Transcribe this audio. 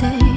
day.